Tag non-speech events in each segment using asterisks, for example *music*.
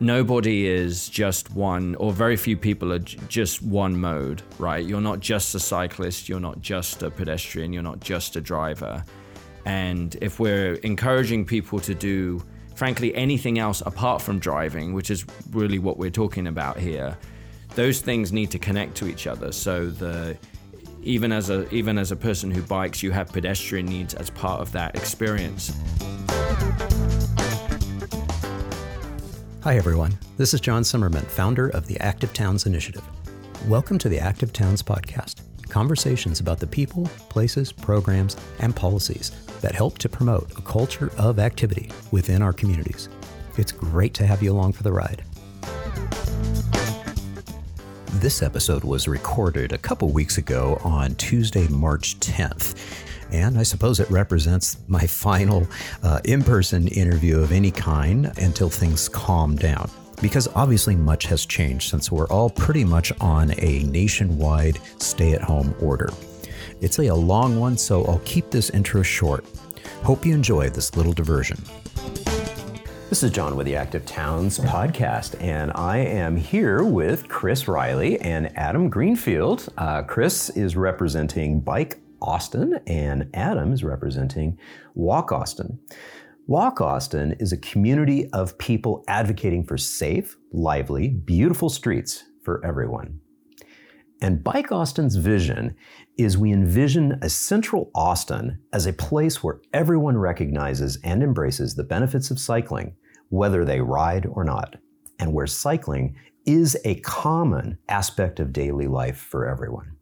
nobody is just one, or very few people are j- just one mode, right? You're not just a cyclist, you're not just a pedestrian, you're not just a driver. And if we're encouraging people to do, frankly, anything else apart from driving, which is really what we're talking about here, those things need to connect to each other. So the even as a even as a person who bikes, you have pedestrian needs as part of that experience. Hi, everyone. This is John Simmerman, founder of the Active Towns Initiative. Welcome to the Active Towns Podcast conversations about the people, places, programs, and policies that help to promote a culture of activity within our communities. It's great to have you along for the ride. This episode was recorded a couple weeks ago on Tuesday, March 10th and I suppose it represents my final uh, in person interview of any kind until things calm down. Because obviously, much has changed since we're all pretty much on a nationwide stay at home order. It's a long one, so I'll keep this intro short. Hope you enjoy this little diversion. This is John with the Active Towns podcast, and I am here with Chris Riley and Adam Greenfield. Uh, Chris is representing Bike Austin, and Adam is representing Walk Austin. Walk Austin is a community of people advocating for safe, lively, beautiful streets for everyone. And Bike Austin's vision is we envision a central Austin as a place where everyone recognizes and embraces the benefits of cycling, whether they ride or not, and where cycling is a common aspect of daily life for everyone.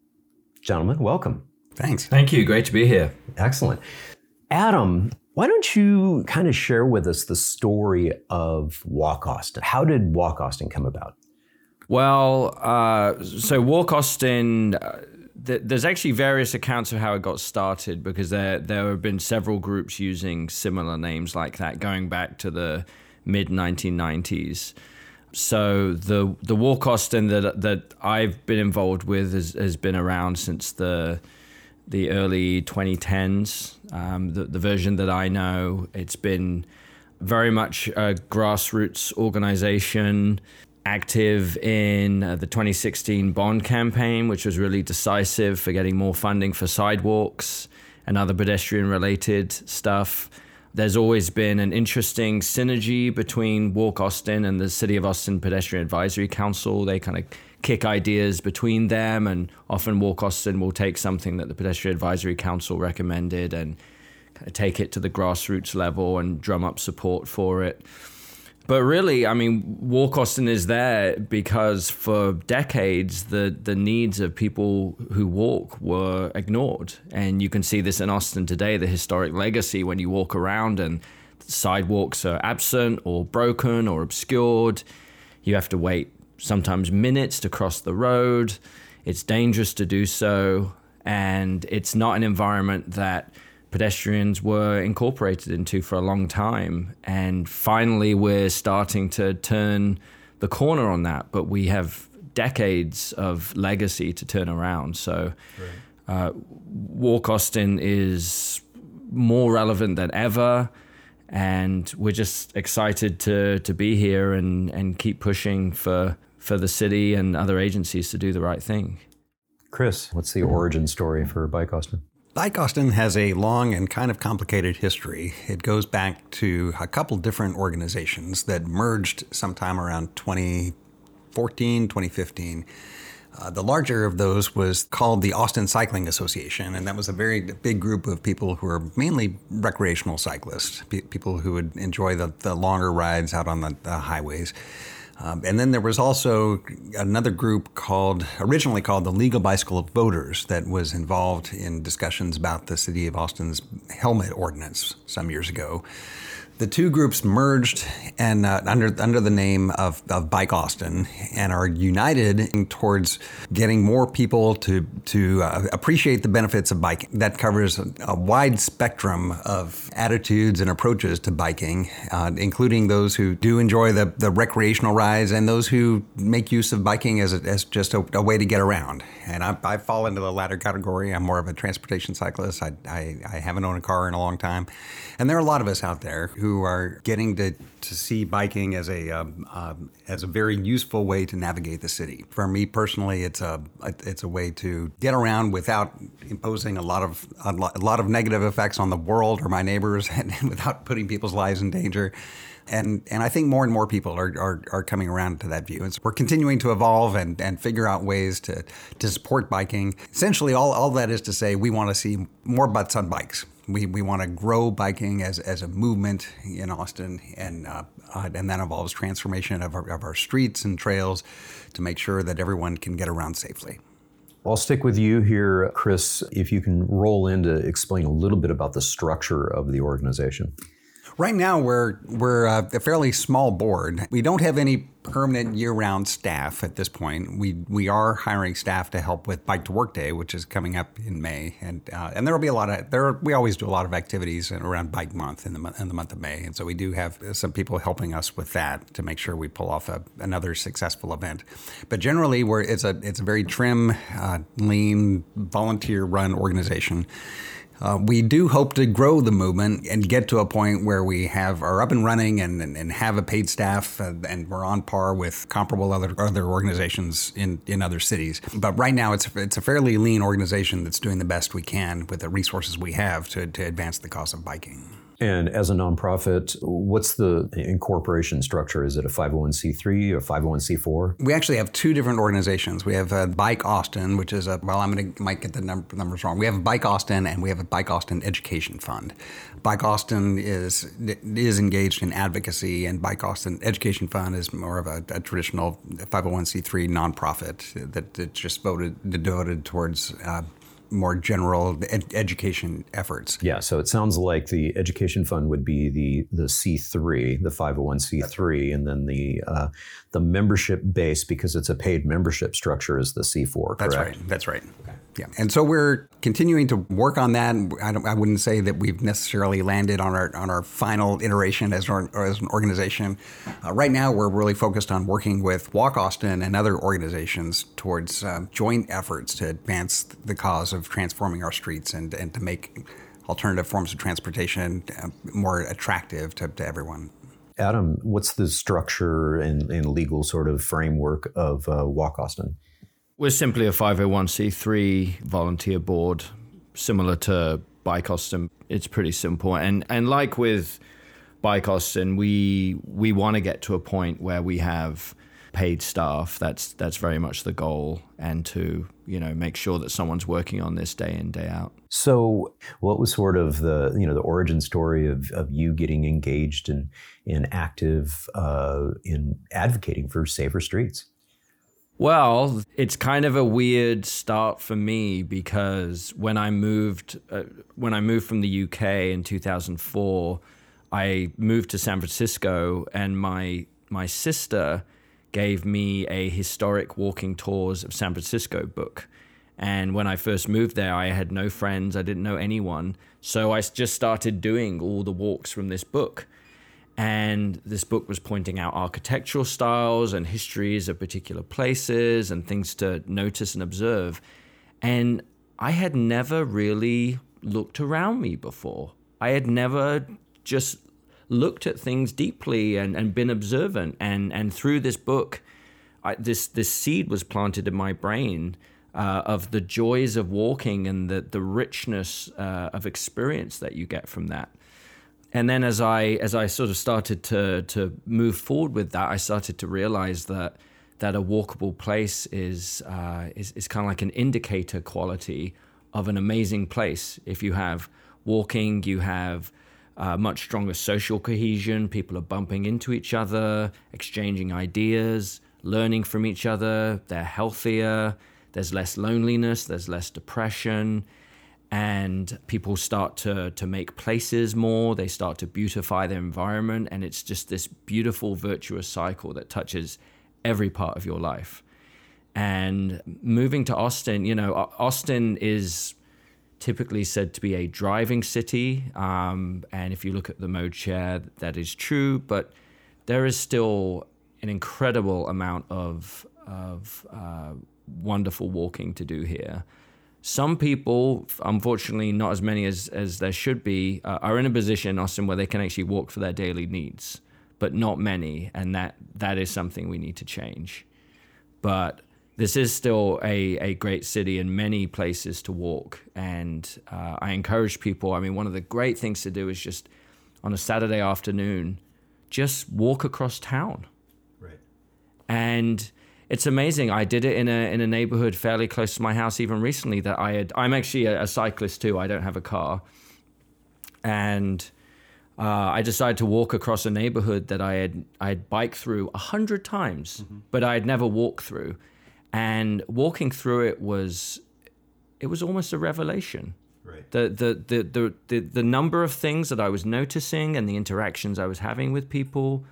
Gentlemen, welcome. Thanks. Thank you. Great to be here. Excellent. Adam, why don't you kind of share with us the story of Walk Austin? How did Walk Austin come about? Well, uh, so Walk Austin, uh, th- there's actually various accounts of how it got started because there there have been several groups using similar names like that going back to the mid 1990s. So the the Walk Austin that that I've been involved with has, has been around since the the early 2010s. Um, the, the version that I know, it's been very much a grassroots organization, active in uh, the 2016 bond campaign, which was really decisive for getting more funding for sidewalks and other pedestrian related stuff. There's always been an interesting synergy between Walk Austin and the City of Austin Pedestrian Advisory Council. They kind of kick ideas between them, and often Walk Austin will take something that the Pedestrian Advisory Council recommended and kind of take it to the grassroots level and drum up support for it. But really, I mean, Walk Austin is there because for decades the the needs of people who walk were ignored, and you can see this in Austin today. The historic legacy when you walk around and sidewalks are absent or broken or obscured. You have to wait sometimes minutes to cross the road. It's dangerous to do so, and it's not an environment that pedestrians were incorporated into for a long time. And finally, we're starting to turn the corner on that, but we have decades of legacy to turn around. So, right. uh, Walk Austin is more relevant than ever and we're just excited to to be here and and keep pushing for for the city and other agencies to do the right thing. Chris, what's the origin story for Bike Austin? Bike Austin has a long and kind of complicated history. It goes back to a couple different organizations that merged sometime around 2014, 2015. Uh, the larger of those was called the Austin Cycling Association, and that was a very big group of people who are mainly recreational cyclists, pe- people who would enjoy the, the longer rides out on the, the highways. Um, and then there was also another group called, originally called the Legal Bicycle of Voters, that was involved in discussions about the city of Austin's helmet ordinance some years ago the two groups merged and uh, under under the name of, of Bike Austin and are united towards getting more people to to uh, appreciate the benefits of biking. That covers a, wide spectrum of attitudes and approaches to biking, uh, including those who do enjoy the, the recreational rides and those who make use of biking as, a, as just a, a way to get around. And I, I, fall into the latter category. I'm more of a transportation cyclist. I, I, I haven't owned a car in a long time, and there are a lot of us out there who who are getting to, to see biking as a um, um, as a very useful way to navigate the city. For me personally, it's a it's a way to get around without imposing a lot of a lot of negative effects on the world or my neighbors, *laughs* and without putting people's lives in danger. And, and I think more and more people are, are, are coming around to that view. And so we're continuing to evolve and, and figure out ways to, to support biking. Essentially, all, all that is to say, we want to see more butts on bikes. We, we want to grow biking as, as a movement in Austin, and, uh, uh, and that involves transformation of our, of our streets and trails to make sure that everyone can get around safely. I'll stick with you here, Chris, if you can roll in to explain a little bit about the structure of the organization. Right now, we're we're a fairly small board. We don't have any permanent year-round staff at this point. We we are hiring staff to help with Bike to Work Day, which is coming up in May, and uh, and there will be a lot of there. Are, we always do a lot of activities around Bike Month in the in the month of May, and so we do have some people helping us with that to make sure we pull off a, another successful event. But generally, we're it's a it's a very trim, uh, lean, volunteer-run organization. Uh, we do hope to grow the movement and get to a point where we have are up and running and, and, and have a paid staff uh, and we're on par with comparable other other organizations in, in other cities. But right now it's it's a fairly lean organization that's doing the best we can with the resources we have to, to advance the cause of biking. And as a nonprofit, what's the incorporation structure? Is it a 501c3 or 501c4? We actually have two different organizations. We have uh, Bike Austin, which is a, well, I'm going to, might get the number, numbers wrong. We have Bike Austin and we have a Bike Austin Education Fund. Bike Austin is, is engaged in advocacy, and Bike Austin Education Fund is more of a, a traditional 501c3 nonprofit that, that's just voted, devoted towards uh, more general ed- education efforts. Yeah, so it sounds like the education fund would be the the C three, the five hundred one C three, and then the uh, the membership base because it's a paid membership structure is the C four. That's right. That's right. Yeah, and so we're continuing to work on that. I, I, wouldn't say that we've necessarily landed on our on our final iteration as, as an organization. Uh, right now, we're really focused on working with Walk Austin and other organizations towards uh, joint efforts to advance the cause of transforming our streets and and to make alternative forms of transportation uh, more attractive to, to everyone. Adam, what's the structure and, and legal sort of framework of uh, Walk Austin? We're simply a 501c3 volunteer board, similar to Bike Austin. It's pretty simple. And and like with Bike Austin, we we want to get to a point where we have paid staff. That's that's very much the goal, and to you know make sure that someone's working on this day in day out. So, what was sort of the you know the origin story of, of you getting engaged and in, in active uh, in advocating for safer streets? Well, it's kind of a weird start for me because when I moved uh, when I moved from the UK in 2004, I moved to San Francisco and my my sister gave me a historic walking tours of San Francisco book. And when I first moved there, I had no friends, I didn't know anyone. So I just started doing all the walks from this book. And this book was pointing out architectural styles and histories of particular places and things to notice and observe. And I had never really looked around me before. I had never just looked at things deeply and, and been observant. And, and through this book, I, this, this seed was planted in my brain uh, of the joys of walking and the, the richness uh, of experience that you get from that and then as I as I sort of started to to move forward with that, I started to realize that that a walkable place is uh, is, is kind of like an indicator quality of an amazing place. If you have walking, you have uh, much stronger social cohesion. People are bumping into each other, exchanging ideas, learning from each other. They're healthier. There's less loneliness. There's less depression and people start to to make places more. They start to beautify their environment. And it's just this beautiful virtuous cycle that touches every part of your life. And moving to austin you know austin is typically said to be a driving city. Um, and if you look at the mode share that is true. But there is still an incredible amount of of uh, wonderful walking to do here some people, unfortunately, not as many as, as there should be, uh, are in a position in Austin where they can actually walk for their daily needs, but not many. And that, that is something we need to change. But this is still a, a great city and many places to walk. And uh, I encourage people. I mean, one of the great things to do is just on a Saturday afternoon, just walk across town. Right. And it's amazing. I did it in a in a neighborhood fairly close to my house even recently. That I had. I'm actually a, a cyclist too. I don't have a car, and uh, I decided to walk across a neighborhood that I had I had biked through a hundred times, mm-hmm. but I had never walked through. And walking through it was, it was almost a revelation. Right. The, the, the, the, the, the number of things that I was noticing and the interactions I was having with people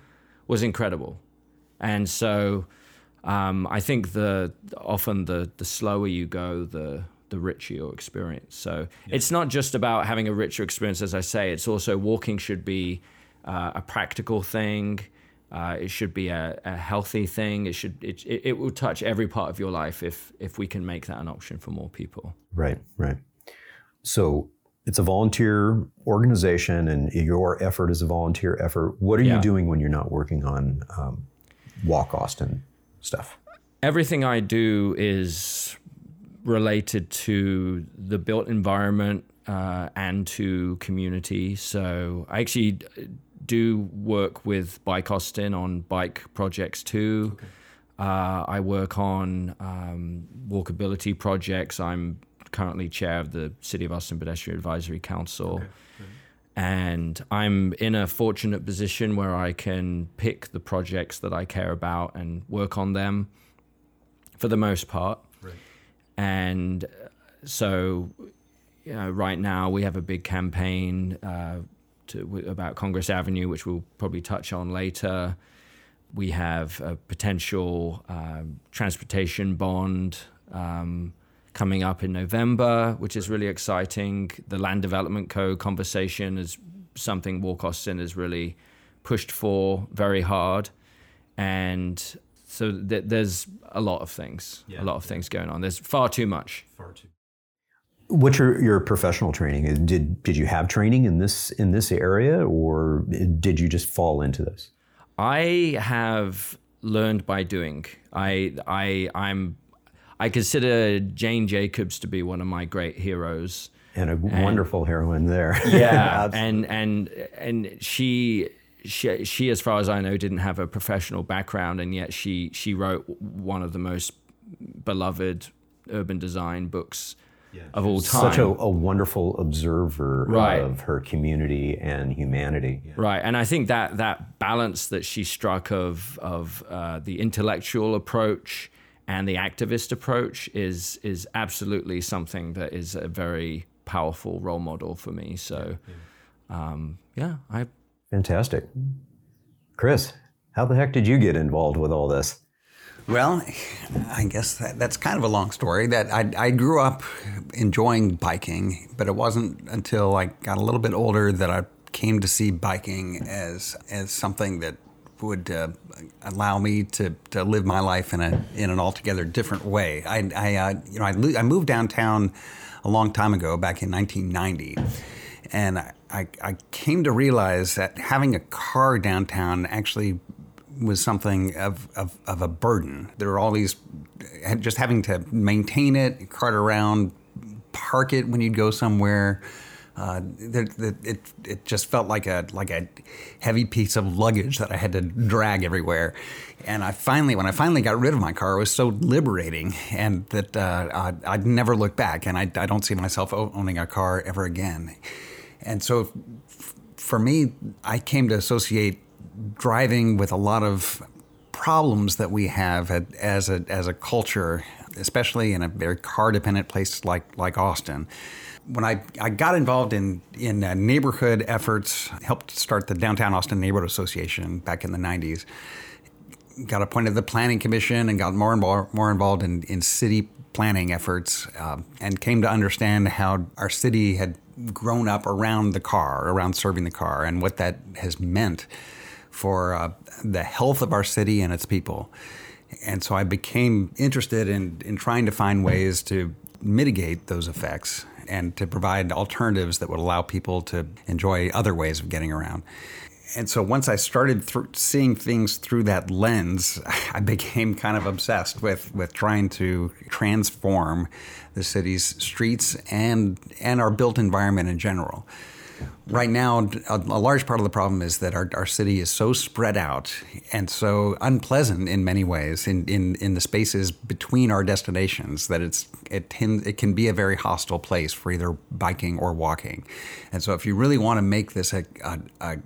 was incredible. And so um, I think the often the the slower you go, the the richer your experience. So yeah. it's not just about having a richer experience, as I say. It's also walking should be uh, a practical thing. Uh, it should be a, a, healthy thing. It should it, it, it will touch every part of your life if if we can make that an option for more people. Right, right. So it's a volunteer organization, and your effort is a volunteer effort. What are yeah. you doing when you're not working on um, Walk Austin? Stuff? Everything I do is related to the built environment uh, and to community. So I actually do work with Bike Austin on bike projects too. Okay. Uh, I work on um, walkability projects. I'm currently chair of the City of Austin Pedestrian Advisory Council. Okay. And I'm in a fortunate position where I can pick the projects that I care about and work on them for the most part. Right. And so, you know, right now we have a big campaign uh, to, about Congress Avenue, which we'll probably touch on later. We have a potential uh, transportation bond. Um, coming up in November, which is really exciting. The Land Development Code conversation is something Walk Austin has really pushed for very hard. And so th- there's a lot of things, yeah. a lot of things going on. There's far too much. Far too. What's your, your professional training? Did did you have training in this in this area, or did you just fall into this? I have learned by doing. I I I'm I consider Jane Jacobs to be one of my great heroes. And a and, wonderful heroine there. Yeah, *laughs* and and and she she she as far as I know didn't have a professional background and yet she she wrote one of the most beloved urban design books yeah. of all time. Such a, a wonderful observer right. of her community and humanity. Yeah. Right, and I think that that balance that she struck of of uh, the intellectual approach and the activist approach is is absolutely something that is a very powerful role model for me. So, yeah, um, yeah I. Fantastic, Chris. How the heck did you get involved with all this? Well, I guess that, that's kind of a long story. That I, I grew up enjoying biking, but it wasn't until I got a little bit older that I came to see biking as as something that would uh, allow me to, to live my life in a in an altogether different way. I, I uh, you know I, I moved downtown a long time ago, back in 1990, and I, I came to realize that having a car downtown actually was something of, of, of a burden. There were all these just having to maintain it, cart around, park it when you'd go somewhere. Uh, it, it just felt like a like a heavy piece of luggage that I had to drag everywhere. And I finally, when I finally got rid of my car, it was so liberating, and that uh, I'd never look back. And I, I don't see myself owning a car ever again. And so, for me, I came to associate driving with a lot of problems that we have as a as a culture, especially in a very car dependent place like like Austin when I, I got involved in in uh, neighborhood efforts, helped start the Downtown Austin Neighborhood Association back in the '90s. Got appointed to the Planning Commission and got more and more, more involved in, in city planning efforts, uh, and came to understand how our city had grown up around the car, around serving the car, and what that has meant for uh, the health of our city and its people. And so I became interested in in trying to find ways to mitigate those effects and to provide alternatives that would allow people to enjoy other ways of getting around. And so once I started th- seeing things through that lens, *laughs* I became kind of obsessed with, with trying to transform the city's streets and, and our built environment in general right now, a, a, large part of the problem is that our, our city is so spread out and so unpleasant in many ways in, in, in the spaces between our destinations that it's it, tend, it can be a very hostile place for either biking or walking. And so, if you really want to make this a, a, a,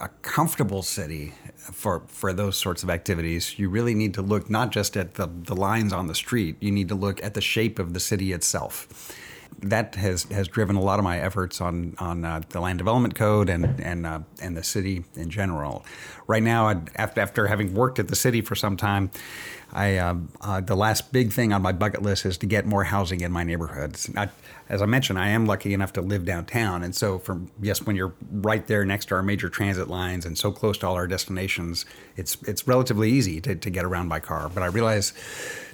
a comfortable city for for those sorts of activities, you really need to look not just at the, the lines on the street, you need to look at the shape of the city itself that has, has driven a lot of my efforts on on uh, the land development code and and uh, and the city in general. Right now, after after having worked at the city for some time, I uh, uh, the last big thing on my bucket list is to get more housing in my neighborhoods. I, as I mentioned, I am lucky enough to live downtown, and so from yes, when you're right there next to our major transit lines and so close to all our destinations, it's it's relatively easy to, to get around by car. But I realize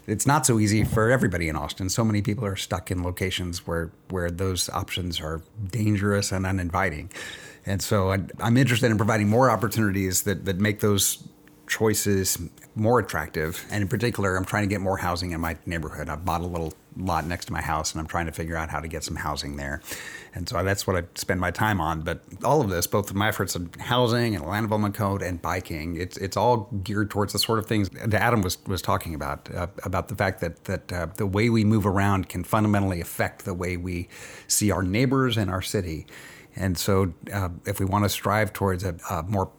it's not so easy for everybody in Austin. So many people are stuck in locations where where those options are dangerous and uninviting. And so I, am interested in providing more opportunities that, that make those choices more attractive. And in particular, I'm trying to get more housing in my neighborhood. I bought a little lot next to my house and I'm trying to figure out how to get some housing there. And so that's what I spend my time on. But all of this, both my efforts in housing and land development code and biking, it's it's all geared towards the sort of things that Adam was was talking about uh, about the fact that that uh, the way we move around can fundamentally affect the way we see our neighbors and our city. And so, uh, if we want to strive towards a, a, more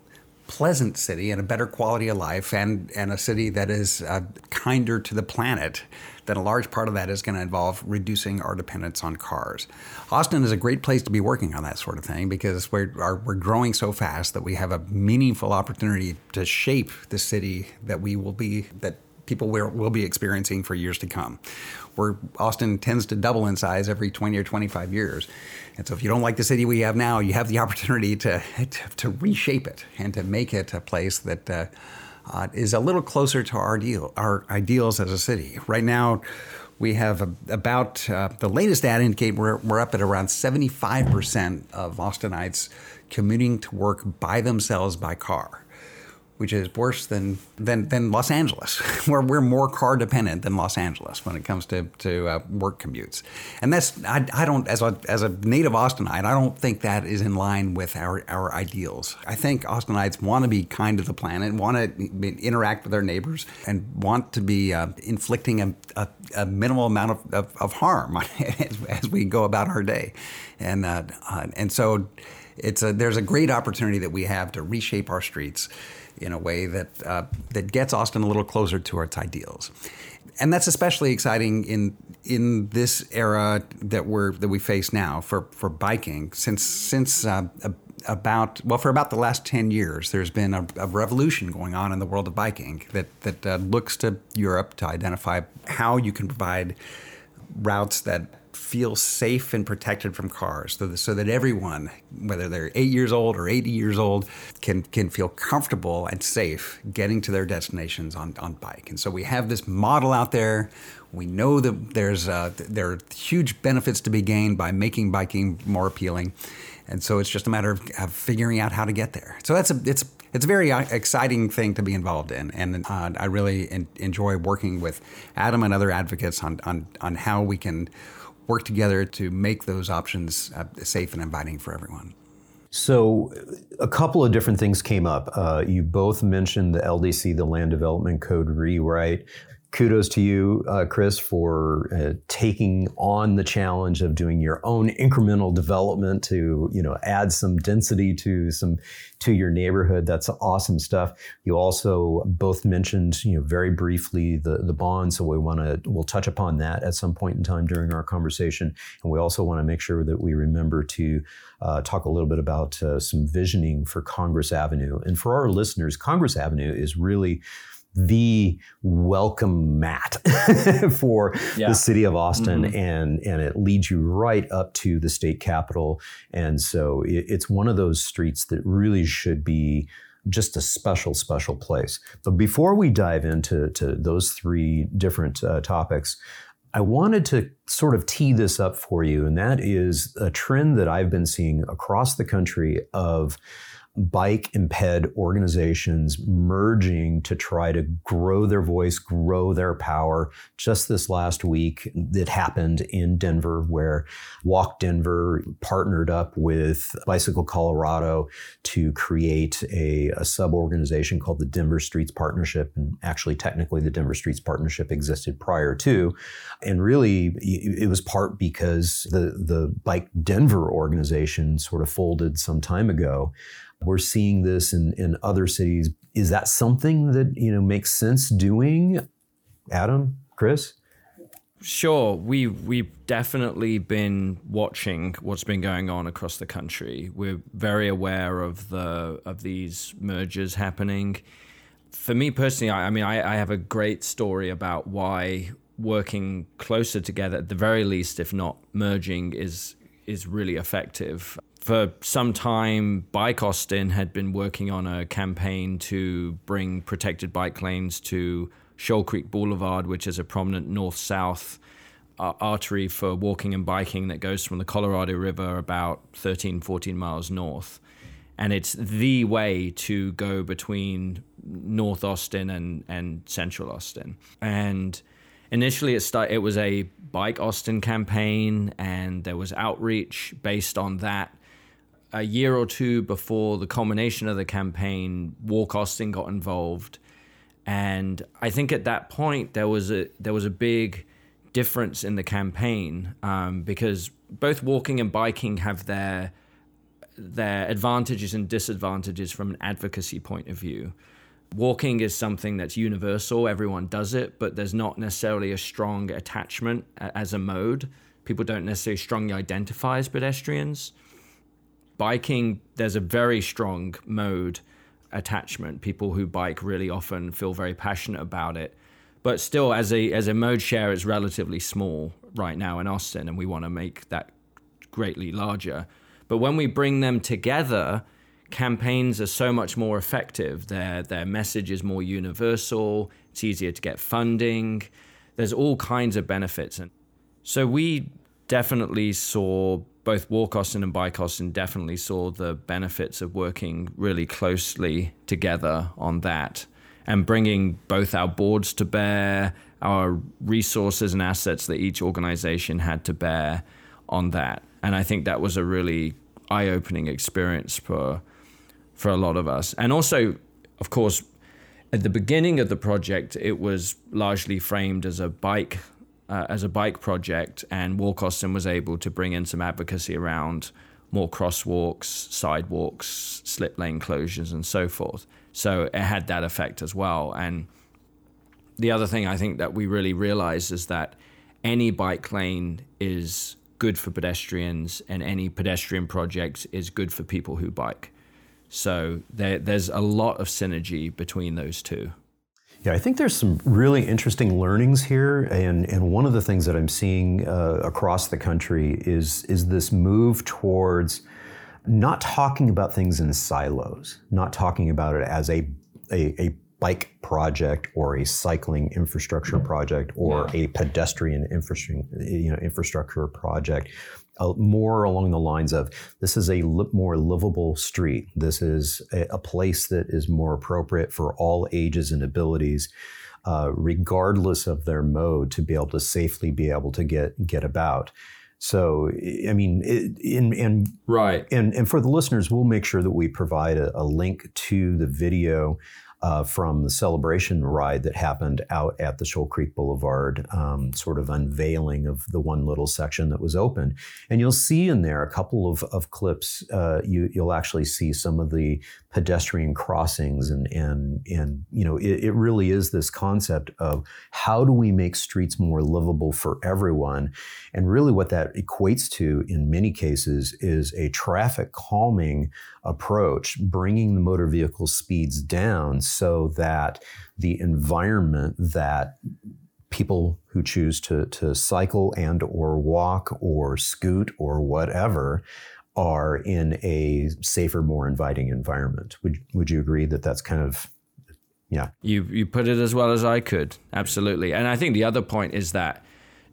pleasant city and a better quality of life, and, and a city that is uh, kinder to the planet, then a large part of that is going to involve reducing our dependence on cars. Austin is a great place to be working on that sort of thing because we're, are, we're growing so fast that we have a meaningful opportunity to shape the city that we will be, that people will, be experiencing for years to come. Where Austin tends to double in size every 20 or 25 years. And so if you don't like the city we have now, you have the *laughs* opportunity to, to, to reshape it and to make it a place that uh, uh, is a little closer to our ideal, our ideals as a city. Right now, we have a, about uh, the latest data indicate we're, we're up at around 75% of Austinites commuting to work by themselves by car which is worse than than, than Los Angeles, *laughs* where we're more car dependent than Los Angeles when it comes to to uh, work commutes. And that's I, I don't as a as a native Austinite, I don't think that is in line with our our ideals. I think Austinites want to be kind to the planet, want to interact with their neighbors, and want to be uh, inflicting a, a, a, minimal amount of, of, of harm *laughs* as, as, we go about our day, and uh, uh, and so it's a there's a great opportunity that we have to reshape our streets in a way that uh, that gets Austin a little closer to its ideals. And that's especially exciting in in this era that we're that we face now for, for biking. Since since uh, about well for about the last 10 years there's been a, a revolution going on in the world of biking that that uh, looks to Europe to identify how you can provide routes that feel safe and protected from cars so that, so that everyone, whether they're eight years old or 80 years old, can, can feel comfortable and safe getting to their destinations on, on bike. And so we have this model out there. We know that there's uh, there are huge benefits to be gained by making biking more appealing. And so it's just a matter of, of figuring out how to get there. So that's a, it's it's a very uh, exciting thing to be involved in, and uh, I really in, enjoy working with Adam and other advocates on, on on how we can work together to make those options uh, safe and inviting for everyone. So, a couple of different things came up. Uh, you both mentioned the LDC, the Land Development Code rewrite kudos to you, uh, Chris, for uh, taking on the challenge of doing your own incremental development to, you know, add some density to some to your neighborhood. That's awesome stuff. You also both mentioned, you know, very briefly the the bond, so we want to we'll touch upon that at some point in time during our conversation, and we also want to make sure that we remember to uh, talk a little bit about uh, some visioning for Congress Avenue. And for our listeners, Congress Avenue is really the welcome mat *laughs* for yeah. the city of Austin, mm-hmm. and and it leads you right up to the state capitol. And so it, it's one of those streets that really should be just a special, special place. But before we dive into to those three different uh, topics, I wanted to sort of tee this up for you, and that is a trend that I've been seeing across the country of bike and ped organizations merging to try to grow their voice, grow their power. Just this last week, it happened in Denver where Walk Denver partnered up with Bicycle Colorado to create a, a sub organization called the Denver Streets Partnership. And actually, technically, the Denver Streets Partnership existed prior to. And really, it was part because the, the Bike Denver organization sort of folded some time ago. We're seeing this in, in other cities. Is that something that you know makes sense doing? Adam, Chris? Sure, we we've definitely been watching what's been going on across the country. We're very aware of the of these mergers happening. For me personally, I, I mean, I, I have a great story about why working closer together, at the very least, if not merging, is is really effective for some time, Bike Austin had been working on a campaign to bring protected bike lanes to Shoal Creek Boulevard, which is a prominent north south uh, artery for walking and biking that goes from the Colorado River about 13, 14 miles north. And it's the way to go between North Austin and, and Central Austin. And initially, it, start, it was a Bike Austin campaign, and there was outreach based on that a year or two before the culmination of the campaign, Walk Austin got involved, and I think at that point there was a there was a big difference in the campaign um, because both walking and biking have their their advantages and disadvantages from an advocacy point of view. Walking is something that's universal; everyone does it, but there's not necessarily a strong attachment as a mode. People don't necessarily strongly identify as pedestrians biking, there's a very strong mode attachment. People who bike really often feel very passionate about it. But still, as a as a mode share, it's relatively small right now in Austin, and we want to make that greatly larger. But when we bring them together, campaigns are so much more effective. Their their message is more universal. It's easier to get funding. There's all kinds of benefits, and so we definitely saw both Walk Austin and Bike Austin definitely saw the benefits of working really closely together on that and bringing both our boards to bear, our resources and assets that each organization had to bear on that. And I think that was a really eye-opening experience for for a lot of us. And also, of course, at the beginning of the project, it was largely framed as a bike uh, as a bike project, and Walk Austin was able to bring in some advocacy around more crosswalks, sidewalks, slip lane closures, and so forth. So it had that effect as well. And the other thing I think that we really realized is that any bike lane is good for pedestrians, and any pedestrian project is good for people who bike. So there, there's a lot of synergy between those two. Yeah, I think there's some really interesting learnings here, and and one of the things that I'm seeing uh, across the country is is this move towards not talking about things in silos, not talking about it as a a, a bike project or a cycling infrastructure project or yeah. a pedestrian infrastructure you know infrastructure project more along the lines of this is a li- more livable street. This is a, a, place that is more appropriate for all ages and abilities, uh, regardless of their mode, to be able to safely be able to get get about. So, I mean, in, in right, and and for the listeners, we'll make sure that we provide a, a link to the video uh, from the celebration ride that happened out at the Shoal Creek Boulevard, um, sort of unveiling of the one little section that was open. And you'll see in there a couple of, of clips. Uh, you, will actually see some of the pedestrian crossings, and and and you know, it, it really is this concept of how do we make streets more livable for everyone, and really what that equates to in many cases is a traffic calming approach, bringing the motor vehicle speeds down so that the environment that people who choose to, to cycle and or walk or scoot or whatever are in a safer, more inviting environment. Would, would you agree that that's kind of yeah. You you put it as well as I could. Absolutely. And I think the other point is that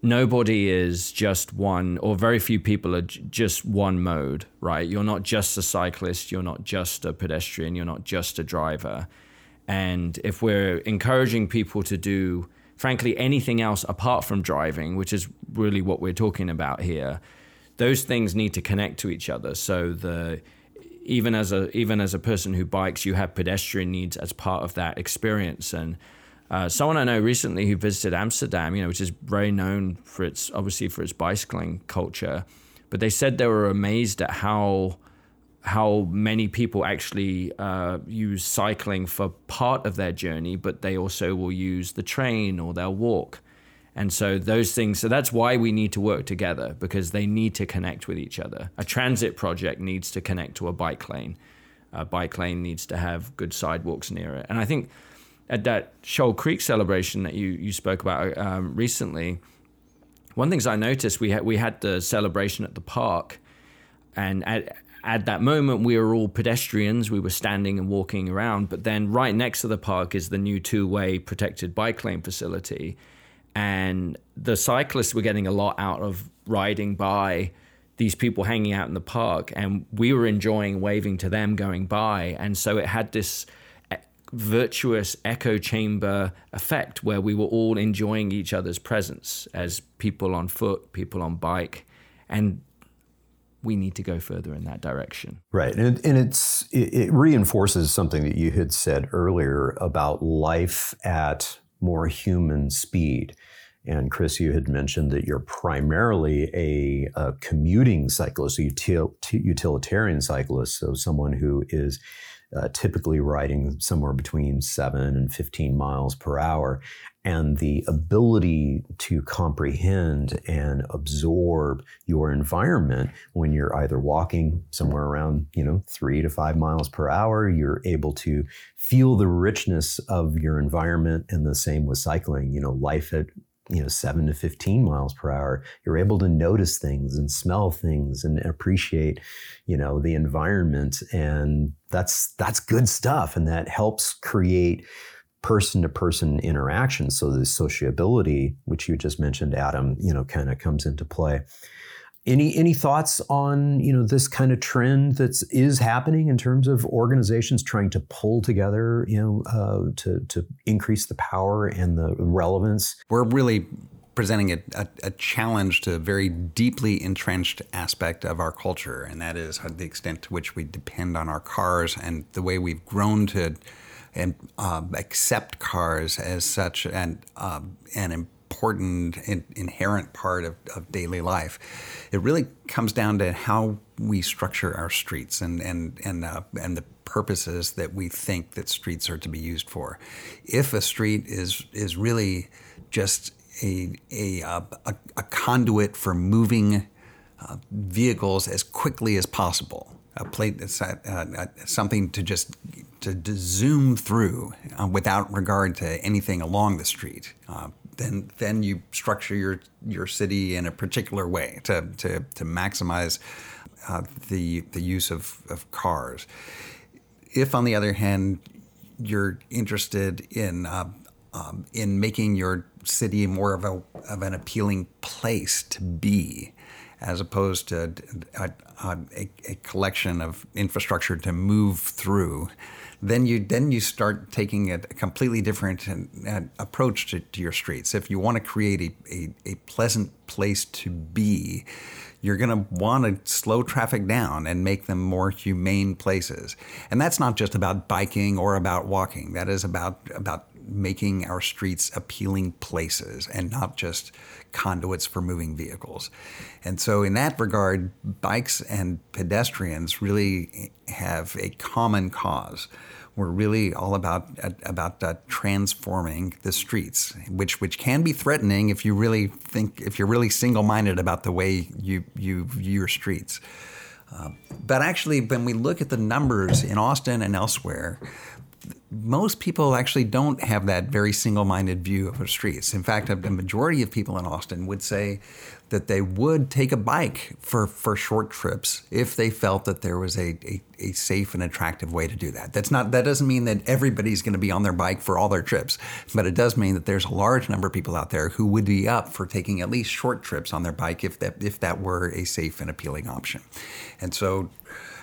nobody is just one, or very few people are j- just one mode, right? You're not just a cyclist, you're not just a pedestrian, you're not just a driver. And if we're encouraging people to do, frankly, anything else apart from driving, which is really what we're talking about here, those things need to connect to each other. So the even as a even as a person who bikes, you have pedestrian needs as part of that experience. And uh, someone I know recently who visited Amsterdam, you know, which is very known for its obviously for its bicycling culture, but they said they were amazed at how how many people actually uh, use cycling for part of their journey, but they also will use the train or they'll walk. And so those things, so that's why we need to work together because they need to connect with each other. A transit project needs to connect to a bike lane. A bike lane needs to have good sidewalks near it. And I think at that Shoal Creek celebration that you, you spoke about um, recently, one of the things I noticed, we had, we had the celebration at the park. And at, at that moment, we were all pedestrians. We were standing and walking around. But then right next to the park is the new two way protected bike lane facility and the cyclists were getting a lot out of riding by these people hanging out in the park. And we were enjoying waving to them going by. And so it had this eh, virtuous echo chamber effect where we were all enjoying each other's presence as people on foot people on bike. And we need to go further in that direction. Right, and, and it's it, it reinforces something that you had said earlier about life at more human speed. And Chris, you had mentioned that you're primarily a, a commuting cyclist, a util, utilitarian cyclist, so someone who is uh, typically riding somewhere between seven and 15 miles per hour. And the ability to comprehend and absorb your environment when you're either walking somewhere around, you know, three to five miles per hour, you're able to feel the richness of your environment. And the same with cycling, you know, life at you know, seven to 15 miles per hour, you're able to notice things and smell things and appreciate, you know, the environment. And that's, that's good stuff. And that helps create person to person interaction. So the sociability, which you just mentioned, Adam, you know, kind of comes into play. Any any thoughts on you know this kind of trend that is happening in terms of organizations trying to pull together you know uh, to to increase the power and the relevance? We're really presenting a, a, a, challenge to a very deeply entrenched aspect of our culture, and that is the extent to which we depend on our cars and the way we've grown to and uh, accept cars as such and uh, an important in, inherent part of, of daily life. It really comes down to how we structure our streets and and and uh, and the purposes that we think that streets are to be used for. If a street is is really just a a, uh, a, a conduit for moving uh, vehicles as quickly as possible, a plate that's uh, uh, something to just to, to zoom through uh, without regard to anything along the street. Uh, then then you structure your your city in a particular way to to, to maximize uh, the the use of, of cars. If on the other hand you're interested in uh, um, in making your city more of a of an appealing place to be, as opposed to a, a, a collection of infrastructure to move through, then you then you start taking a, completely different uh, approach to, to, your streets. If you want to create a, a, a pleasant place to be, you're going to want to slow traffic down and make them more humane places. And that's not just about biking or about walking. That is about about making our streets appealing places and not just conduits for moving vehicles. And so, in that regard, bikes and pedestrians really have a common cause. We're really all about about uh, transforming the streets, which which can be threatening if you really think if you're really single-minded about the way you you view your streets. Uh, but actually, when we look at the numbers in Austin and elsewhere, most people actually don't have that very single minded view of our streets. In fact, a, majority of people in Austin would say that they would take a bike for, for short trips if they felt that there was a, a, a safe and attractive way to do that. That's not that doesn't mean that everybody's going to be on their bike for all their trips, but it does mean that there's a large number of people out there who would be up for taking at least short trips on their bike if that if that were a safe and appealing option. And so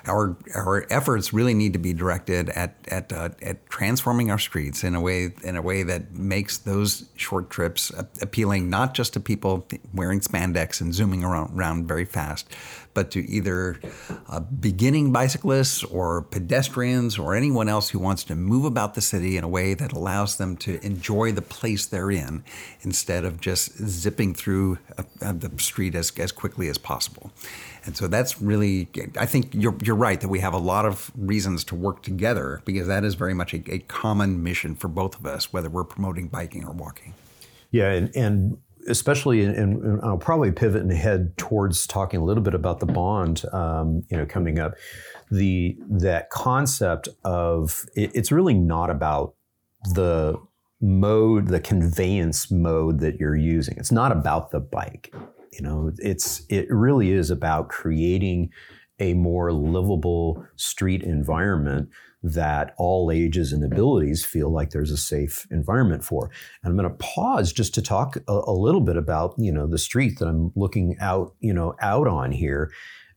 our our efforts really need to be directed at at uh, at transforming our streets in a way in a way that makes those short trips appealing not just to people wearing spandex and zooming around, around very fast, but to either uh, beginning bicyclists or pedestrians or anyone else who wants to move about the city in a way that allows them to enjoy the place they're in instead of just zipping through uh, the street as, as quickly as possible. And so that's really, I think you're, you're right that we have a lot of reasons to work together because that is very much a, a common mission for both of us, whether we're promoting biking or walking. Yeah, and, and especially, in, and I'll probably pivot and head towards talking a little bit about the bond, um, you know, coming up. The that concept of it, it's really not about the mode, the conveyance mode that you're using. It's not about the bike. You know, it's it really is about creating a more livable street environment that all ages and abilities feel like there's a safe environment for. And I'm going to pause just to talk a, a, little bit about, you know, the street that I'm looking out, you know, out on here.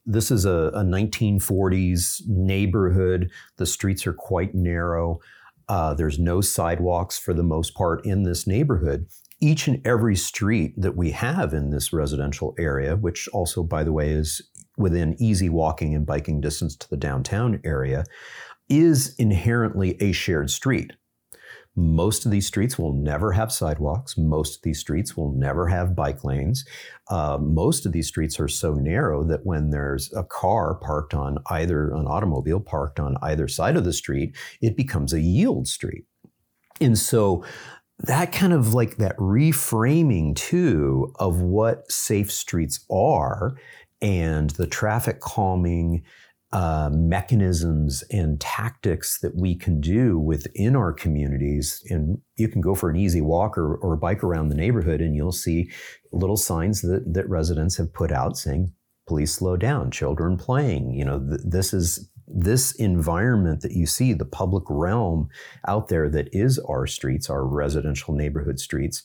This is a, a 1940s neighborhood. The streets are quite narrow. Uh, there's no sidewalks for the most part in this neighborhood each and every street that we have in this residential area, which also, by the way, is within easy walking and biking distance to the downtown area, is inherently a shared street. Most of these streets will never have sidewalks. Most of these streets will never have bike lanes. Uh, most of these streets are so narrow that when there's a car parked on either, an automobile parked on either side of the street, it becomes a yield street. And so that kind of like that reframing too of what safe streets are and the traffic calming uh, mechanisms and tactics that we can do within our communities. And you can go for an easy walk or, or a bike around the neighborhood, and you'll see little signs that, that residents have put out saying, please slow down, children playing. You know, th- this is this environment that you see, the public realm out there that is our streets, our residential neighborhood streets,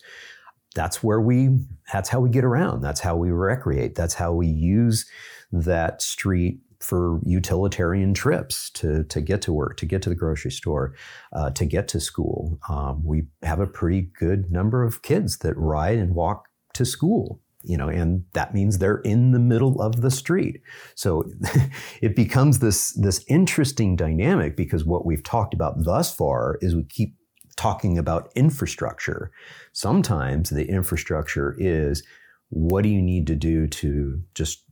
that's where we, that's how we get around. That's how we recreate. That's how we use that street for utilitarian trips to, to get to work, to get to the grocery store, uh, to get to school. Um, we have a pretty good number of kids that ride and walk to school you know, and that means they're in the middle of the street. So *laughs* it becomes this, this interesting dynamic because what we've talked about thus far is we keep talking about infrastructure. Sometimes the infrastructure is what do you need to do to just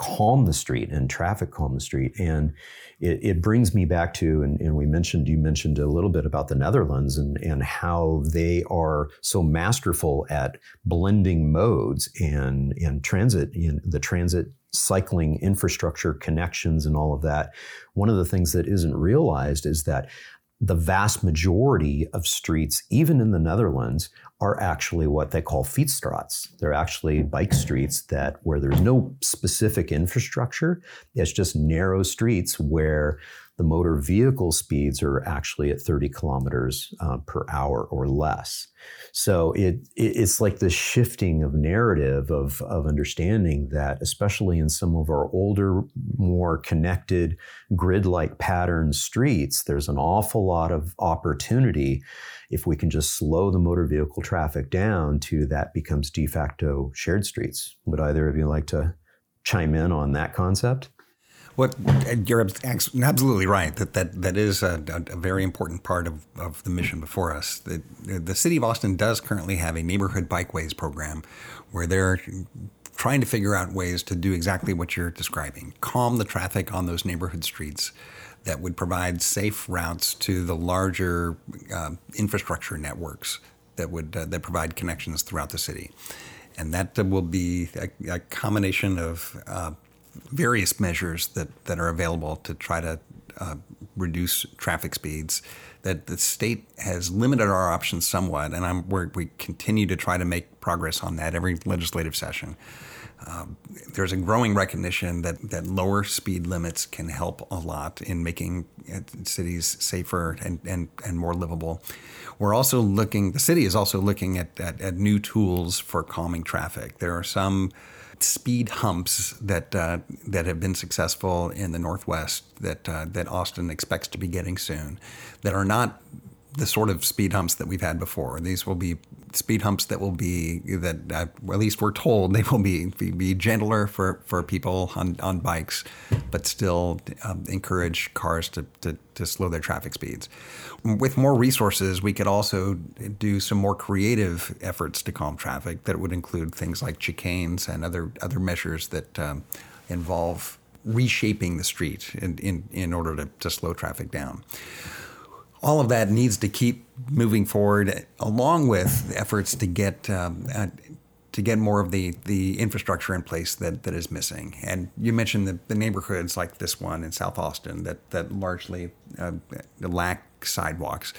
calm the street and traffic calm the street. And it, it brings me back to, and, and, we mentioned, you mentioned a little bit about the Netherlands and, and how they are so masterful at blending modes and, and transit, in the transit cycling infrastructure connections and all of that. One of the things that isn't realized is that the vast majority of streets, even in the Netherlands, are actually what they call fietsstraats. They're actually bike streets that where there's no specific infrastructure. It's just narrow streets where the motor vehicle speeds are actually at 30 kilometers uh, per hour or less. So it, it, it's like the shifting of narrative of, of understanding that, especially in some of our older, more connected grid-like pattern streets, there's an awful lot of opportunity if we can just slow the motor vehicle traffic down to that becomes de facto shared streets. Would either of you like to chime in on that concept? What you're absolutely right that that that is a, a very important part of, of the mission before us. The, the city of Austin does currently have a neighborhood bikeways program, where they're trying to figure out ways to do exactly what you're describing: calm the traffic on those neighborhood streets that would provide safe routes to the larger uh, infrastructure networks that would uh, that provide connections throughout the city, and that will be a, a combination of uh, various measures that, that are available to try to uh, reduce traffic speeds. That the state has limited our options somewhat, and I'm, we continue to try to make progress on that every legislative session. Um, there's a growing recognition that, that lower speed limits can help a lot in making uh, cities safer and, and, and more livable. We're also looking, the city is also looking at, at, at new tools for calming traffic. There are some speed humps that uh, that have been successful in the Northwest that uh, that Austin expects to be getting soon, that are not the sort of speed humps that we've had before. These will be speed humps that will be that uh, at least we're told they will be be, gentler for, for people on, on bikes, but still um, encourage cars to, to, to slow their traffic speeds. With more resources, we could also do some more creative efforts to calm traffic that would include things like chicanes and other other measures that um, involve reshaping the street in, in, in order to, to slow traffic down all of that needs to keep moving forward, along with efforts to get um, uh, to get more of the the infrastructure in place that, that is missing. And you mentioned the, the neighborhoods like this one in South Austin that that largely uh, lack sidewalks.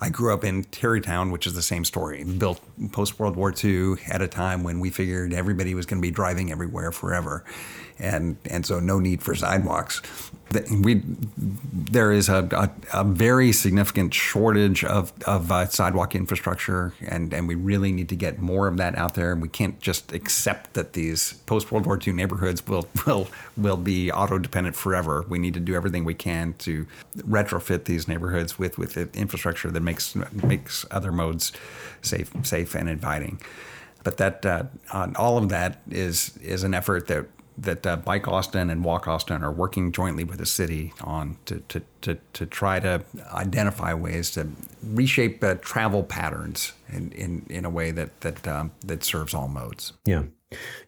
I grew up in Tarrytown, which is the same story. Built post World War II at a time when we figured everybody was going to be driving everywhere forever, and and so no need for sidewalks we there is a, a, a, very significant shortage of, of uh, sidewalk infrastructure, and, and we really need to get more of that out there. And we can't just accept that these post World War II neighborhoods will will will be auto dependent forever. We need to do everything we can to retrofit these neighborhoods with with infrastructure that makes makes other modes safe safe and inviting. But that uh, all of that is is an effort that that uh, Bike Austin and Walk Austin are working jointly with the city on to, to, to, to try to identify ways to reshape uh, travel patterns in, in, in a way that that um, that serves all modes. Yeah.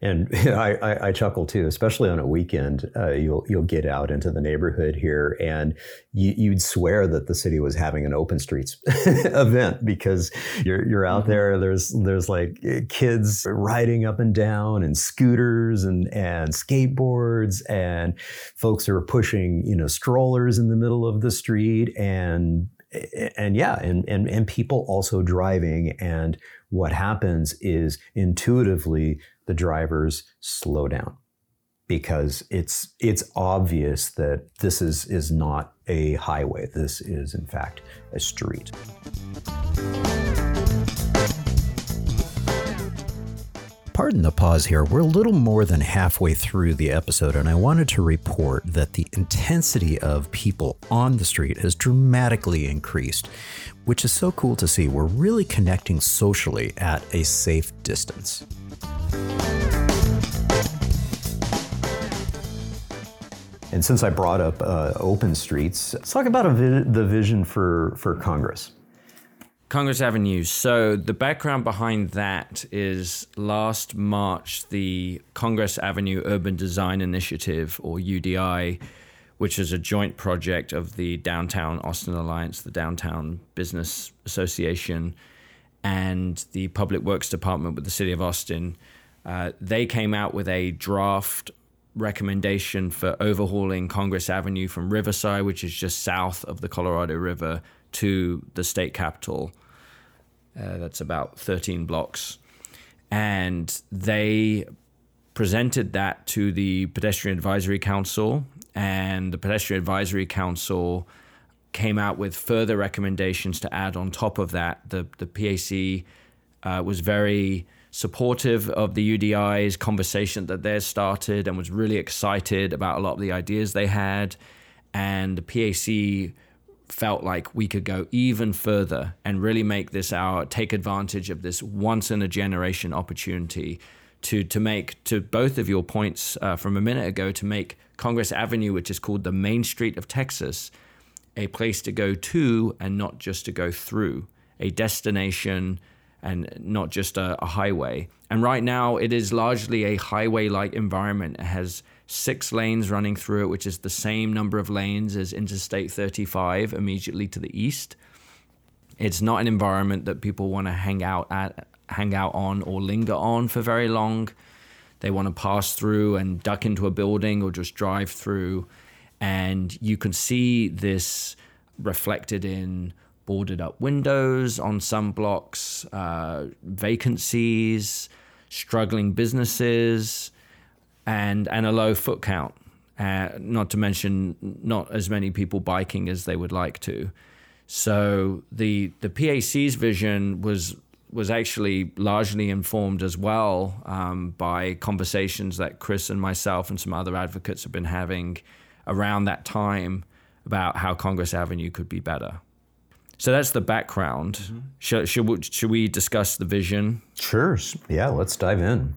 And *laughs* I, I, I, chuckle too, especially on a weekend. Uh, you'll you'll get out into the neighborhood here, and you, would swear that the city was having an open streets *laughs* event because you're you're out mm-hmm. there. There's there's like kids riding up and down, and scooters and and skateboards, and folks are pushing you know strollers in the middle of the street, and and yeah, and and and people also driving and what happens is intuitively the drivers slow down because it's it's obvious that this is is not a highway this is in fact a street Pardon the pause here. We're a little more than halfway through the episode, and I wanted to report that the intensity of people on the street has dramatically increased, which is so cool to see. We're really connecting socially at a safe distance. And since I brought up uh, open streets, let's talk about vi- the vision for, for Congress. Congress Avenue. So the background behind that is last March, the Congress Avenue Urban Design Initiative, or UDI, which is a joint project of the Downtown Austin Alliance, the Downtown Business Association, and the Public Works Department with the City of Austin. Uh, they came out with a draft recommendation for overhauling Congress Avenue from Riverside, which is just south of the Colorado River, to the state capitol. Uh, that's about 13 blocks. And they presented that to the Pedestrian Advisory Council and the Pedestrian Advisory Council came out with further recommendations to add on top of that. The the PAC uh, was very supportive of the UDI's conversation that they started and was really excited about a lot of the ideas they had. And the PAC felt like we could go even further and really make this our take advantage of this once in a generation opportunity to to make to both of your points uh, from a minute ago to make Congress Avenue, which is called the Main Street of Texas, a place to go to and not just to go through, a destination and not just a, a highway. And right now, it is largely a highway like environment. It has six lanes running through it, which is the same number of lanes as Interstate 35 immediately to the east. It's not an environment that people want to hang out at, hang out on, or linger on for very long they want to pass through and duck into a building or just drive through. And you can see this reflected in boarded up windows on some blocks, uh, vacancies, struggling businesses, and, and a low foot count. Uh, not to mention not as many people biking as they would like to. So the the PAC's vision was was actually largely informed as well um, by conversations that Chris and myself and some other advocates have been having around that time about how Congress Avenue could be better. So that's the background. Mm-hmm. Should, should, we, should we discuss the vision? Sure. Yeah, let's dive in.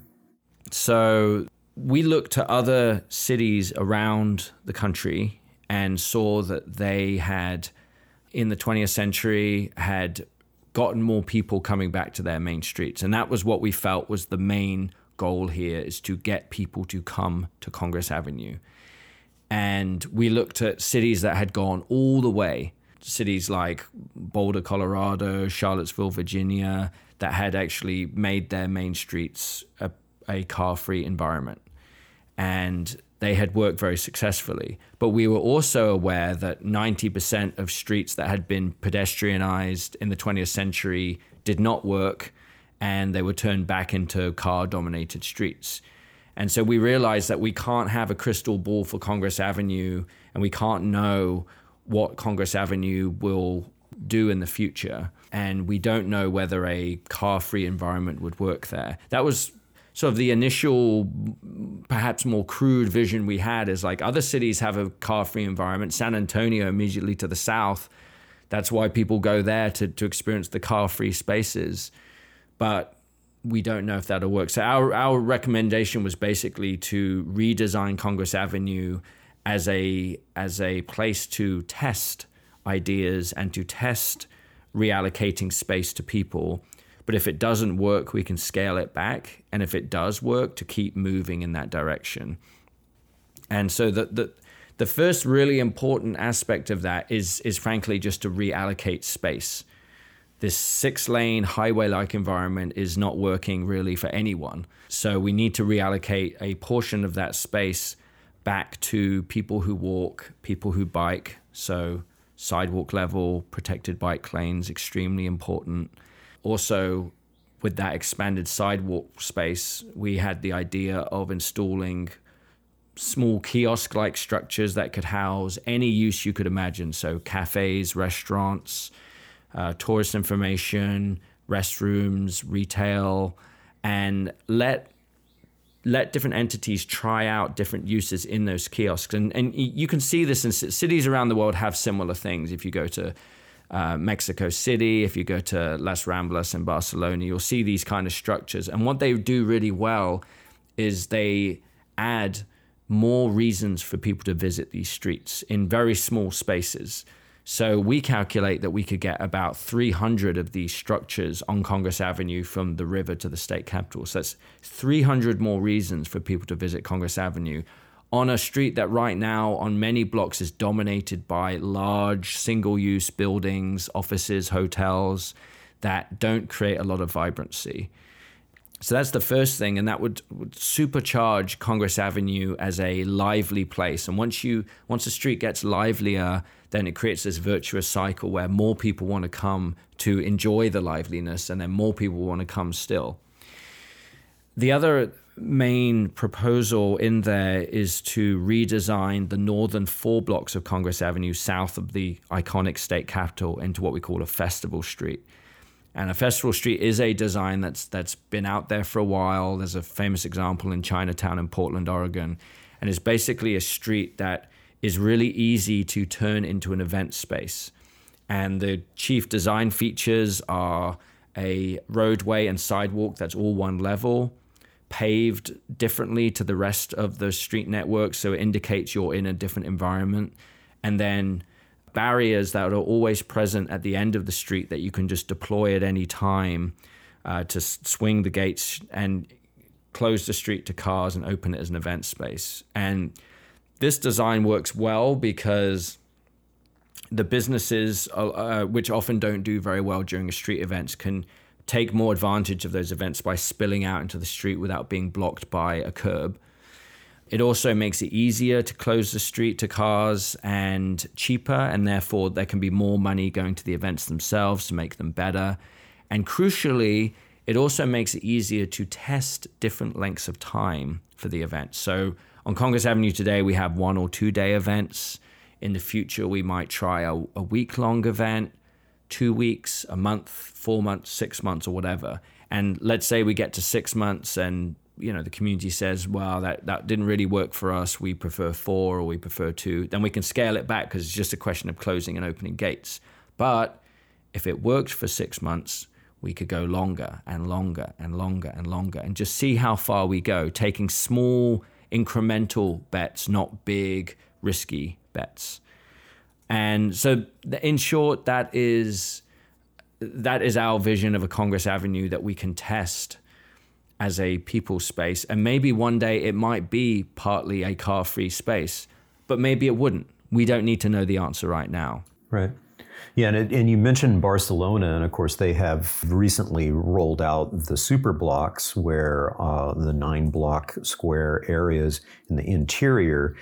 So we looked to other cities around the country and saw that they had in the 20th century had gotten more people coming back to their main streets and that was what we felt was the main goal here is to get people to come to Congress Avenue and we looked at cities that had gone all the way cities like Boulder Colorado Charlottesville Virginia that had actually made their main streets a, a car free environment and they had worked very successfully. But we were also aware that 90% of streets that had been pedestrianized in the 20th century did not work and they were turned back into car dominated streets. And so we realized that we can't have a crystal ball for Congress Avenue and we can't know what Congress Avenue will do in the future. And we don't know whether a car free environment would work there. That was sort of the initial, perhaps more crude vision we had is like other cities have a car free environment. San Antonio, immediately to the south, that's why people go there to, to experience the car free spaces. But we don't know if that'll work. So our, our recommendation was basically to redesign Congress Avenue as a as a place to test ideas and to test reallocating space to people but if it doesn't work, we can scale it back. And if it does work, to keep moving in that direction. And so the, the, the first really important aspect of that is, is frankly just to reallocate space. This six lane highway like environment is not working really for anyone. So we need to reallocate a portion of that space back to people who walk, people who bike. So sidewalk level, protected bike lanes, extremely important also with that expanded sidewalk space, we had the idea of installing small kiosk like structures that could house any use you could imagine. So, cafes, restaurants, uh, tourist information, restrooms, retail, and let let different entities try out different uses in those kiosks. And, and you can see this in cities around the world have similar things. If you go to uh, Mexico City, if you go to Las Ramblas in Barcelona, you'll see these kind of structures. And what they do really well is they add more reasons for people to visit these streets in very small spaces. So we calculate that we could get about 300 of these structures on Congress Avenue from the river to the state capitol. So that's 300 more reasons for people to visit Congress Avenue on a street that right now on many blocks is dominated by large single use buildings, offices, hotels that don't create a lot of vibrancy. So that's the first thing, and that would, would, supercharge Congress Avenue as a lively place. And once you once the street gets livelier, then it creates this virtuous cycle where more people want to come to enjoy the liveliness, and then more people want to come still. The other main proposal in there is to redesign the northern four blocks of Congress Avenue south of the iconic state capitol into what we call a festival street. And a festival street is a design that's that's been out there for a while. There's a famous example in Chinatown in Portland, Oregon, and it's basically a street that is really easy to turn into an event space. And the chief design features are a roadway and sidewalk that's all one level paved differently to the rest of the street network, so it indicates you're in a different environment. And then barriers that are always present at the end of the street that you can just deploy at any time uh, to swing the gates and close the street to cars and open it as an event space. And this design works well because the businesses, uh, uh which often don't do very well during street events, can take more advantage of those events by spilling out into the street without being blocked by a curb. It also makes it easier to close the street to cars and cheaper, and therefore there can be more money going to the events themselves to make them better. And crucially, it also makes it easier to test different lengths of time for the event. So on Congress Avenue today, we have one or two day events. In the future, we might try a, a week long event, two weeks, a month, four months, six months, or whatever. And let's say we get to six months and you know the community says well that, that didn't really work for us we prefer four or we prefer two then we can scale it back because it's just a question of closing and opening gates but if it worked for six months we could go longer and longer and longer and longer and just see how far we go taking small incremental bets not big risky bets and so in short that is that is our vision of a congress avenue that we can test as a people space. And maybe one day it might be partly a car free space, but maybe it wouldn't. We don't need to know the answer right now. Right. Yeah, and, it, and you mentioned Barcelona, and of course they have recently rolled out the super blocks, where uh, the nine block square areas in the interior,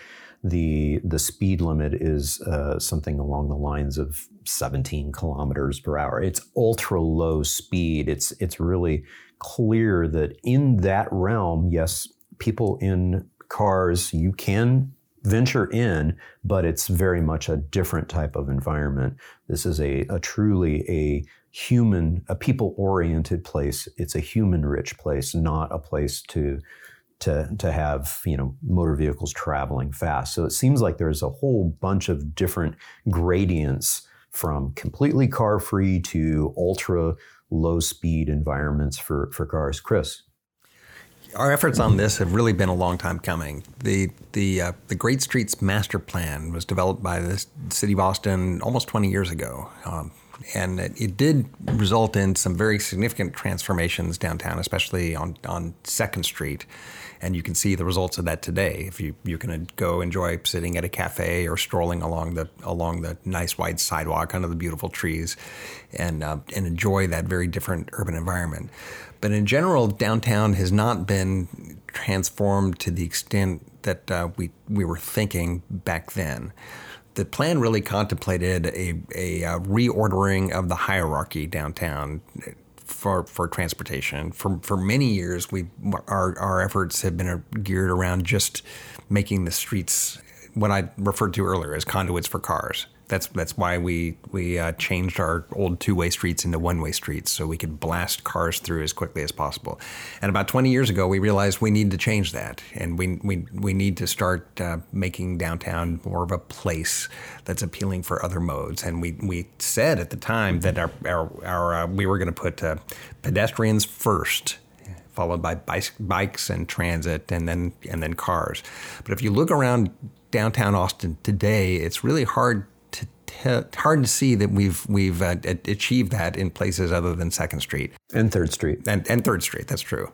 the the speed limit is uh, something along the lines of 17 kilometers per hour. It's ultra low speed. It's it's really clear that in that realm, yes, people in cars, you can venture in, but it's very much a different type of environment. This is a, a truly a human, a people oriented place. It's a human rich place, not a place to to, to have you know motor vehicles traveling fast. So it seems like there's a whole bunch of different gradients from completely car free to ultra low speed environments for, for cars. Chris. Our efforts on this have really been a long time coming. The the uh, the Great Streets Master Plan was developed by the city of Austin almost 20 years ago, um, and it, it, did result in some very significant transformations downtown, especially on on Second Street and you can see the results of that today. If you you can go enjoy sitting at a cafe or strolling along the along the nice wide sidewalk under the beautiful trees, and uh, and enjoy that very different urban environment. But in general, downtown has not been transformed to the extent that uh, we we were thinking back then the plan really contemplated a, a, a, uh, reordering of the hierarchy downtown for, for transportation. For, for many years, we our, our efforts have been geared around just making the streets what I referred to earlier as conduits for cars. That's that's why we we uh, changed our old two way streets into one way streets so we could blast cars through as quickly as possible. And about 20 years ago, we realized we need to change that, and we we we need to start uh, making downtown more of a place that's appealing for other modes. And we we said at the time that our our, our uh, we were going to put uh, pedestrians first followed by bikes and transit and then and then cars. But if you look around downtown Austin today, it's really hard hard to see that we've we've uh, achieved that in places other than Second Street and Third Street and, and Third Street. That's true.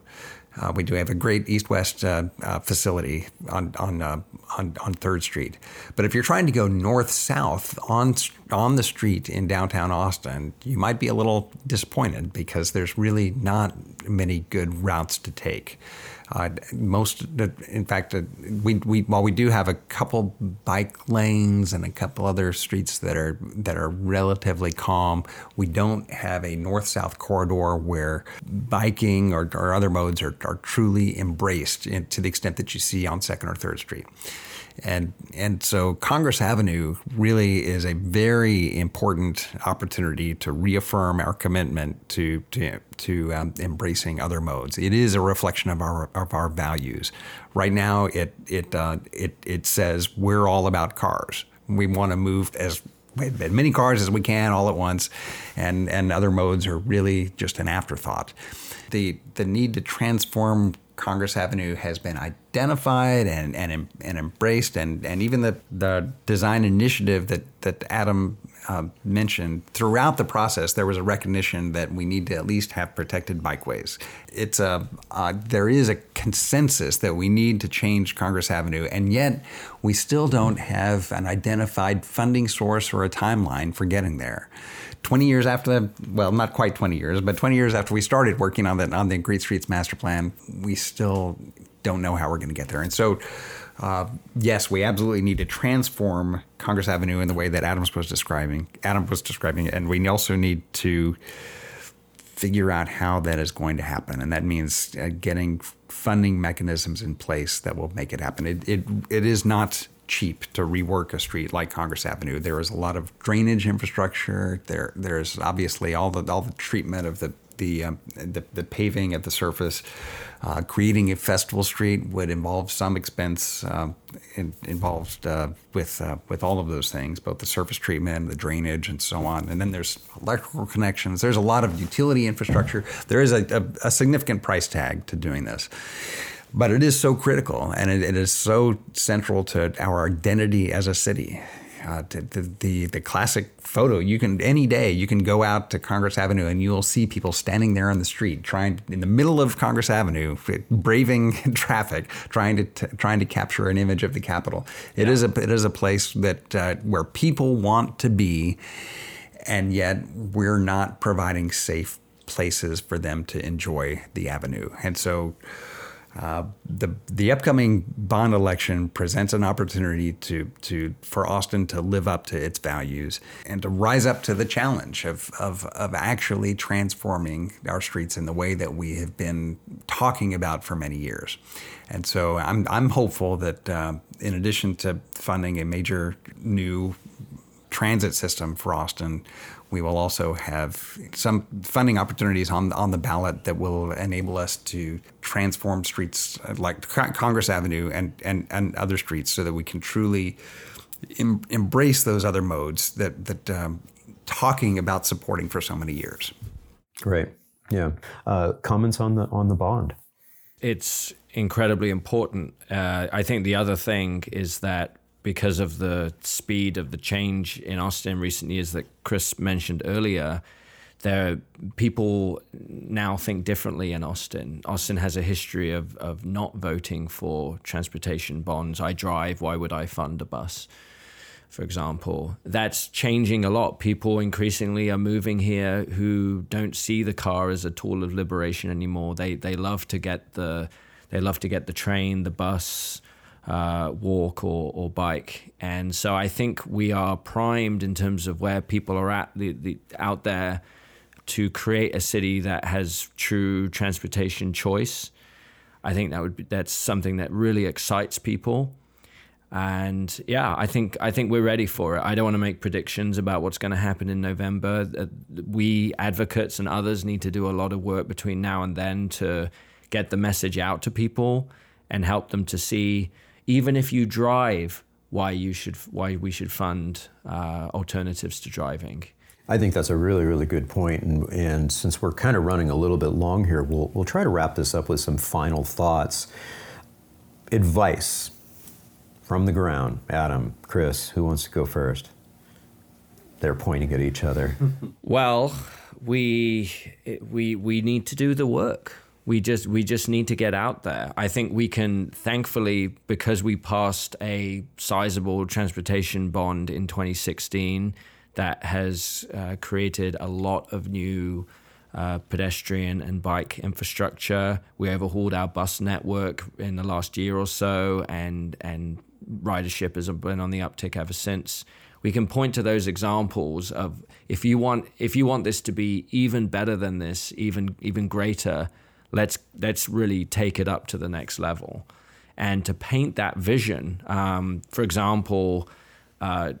Uh, we do have a great east-west uh, uh facility on on, uh, on on Third Street. But if you're trying to go north-south on on the street in downtown Austin, you might be a little disappointed because there's really not many good routes to take. Uh, most, in fact, we, we while we do have a couple bike lanes and a couple other streets that are that are relatively calm, we don't have a north-south corridor where biking or, or other modes are, are truly embraced in, to the extent that you see on Second or Third Street. And and so Congress Avenue really is a very important opportunity to reaffirm our commitment to to, to um, embracing other modes. It is a reflection of our of our values. Right now, it it uh, it it says we're all about cars. We want to move as many cars as we can all at once, and and other modes are really just an afterthought. The the need to transform Congress Avenue has been identified and, and, and embraced, and, and even the, the design initiative that, that Adam uh, mentioned, throughout the process, there was a recognition that we need to at least have protected bikeways. It's a, uh, there is a consensus that we need to change Congress Avenue, and yet we still don't have an identified funding source or a timeline for getting there. 20 years after the, well, not quite 20 years, but 20 years after we started working on the, on the Great Streets Master Plan, we still don't know how we're going to get there. And so uh, yes, we absolutely need to transform Congress Avenue in the way that Adams was describing. Adam was describing, it, and we also need to figure out how that is going to happen, and that means uh, getting funding mechanisms in place that will make it happen. It it, it is not cheap to rework a street like Congress Avenue. There is a lot of drainage infrastructure. There there's obviously all the all the treatment of the the, um, the, the, paving at the surface. Uh, creating a festival street would involve some expense uh, in, involved uh, with uh, with all of those things, both the surface treatment, the drainage, and so on. And then there's electrical connections. There's a lot of utility infrastructure. There is a, a, a significant price tag to doing this but it is so critical and it, it is so central to our identity as a city. Uh, the, the, the classic photo you can any day you can go out to Congress Avenue and you'll see people standing there on the street trying in the middle of Congress Avenue braving *laughs* traffic trying to t- trying to capture an image of the Capitol. It yeah. is a it is a place that uh, where people want to be, and yet we're not providing safe places for them to enjoy the avenue, and so. Uh, the the upcoming bond election presents an opportunity to to for Austin to live up to its values and to rise up to the challenge of of of actually transforming our streets in the way that we have been talking about for many years. And so I'm I'm hopeful that uh, in addition to funding a major new transit system for Austin, we will also have some funding opportunities on on the ballot that will enable us to transform streets like Congress Avenue and and, and other streets so that we can truly em- embrace those other modes that that um, talking about supporting for so many years. Great, yeah. Uh, comments on the on the bond. It's incredibly important. Uh, I think the other thing is that because of the speed of the change in Austin in recent years that Chris mentioned earlier, there people now think differently in Austin. Austin has a history of of not voting for transportation bonds. I drive, why would I fund a bus? For example, that's changing a lot. People increasingly are moving here who don't see the car as a tool of liberation anymore. They they love to get the they love to get the train, the bus, uh, walk or, or bike. And so I think we are primed in terms of where people are at the, the, out there to create a city that has true transportation choice. I think that would be, that's something that really excites people. And yeah, I think I think we're ready for it. I don't want to make predictions about what's going to happen in November. Uh, we advocates and others need to do a lot of work between now and then to get the message out to people and help them to see even if you drive, why you should why we should fund uh, alternatives to driving. I think that's a really, really good point. And, and since we're kind of running a little bit long here, we'll, we'll try to wrap this up with some final thoughts. Advice from the ground. Adam, Chris, who wants to go first? They're pointing at each other. *laughs* well, we, we, we need to do the work we just we just need to get out there. I think we can thankfully because we passed a sizable transportation bond in 2016 that has uh, created a lot of new uh, pedestrian and bike infrastructure. We overhauled our bus network in the last year or so, and and ridership has been on the uptick ever since. We can point to those examples of if you want if you want this to be even better than this, even even greater let's let's really take it up to the next level. And to paint that vision um, for example uh,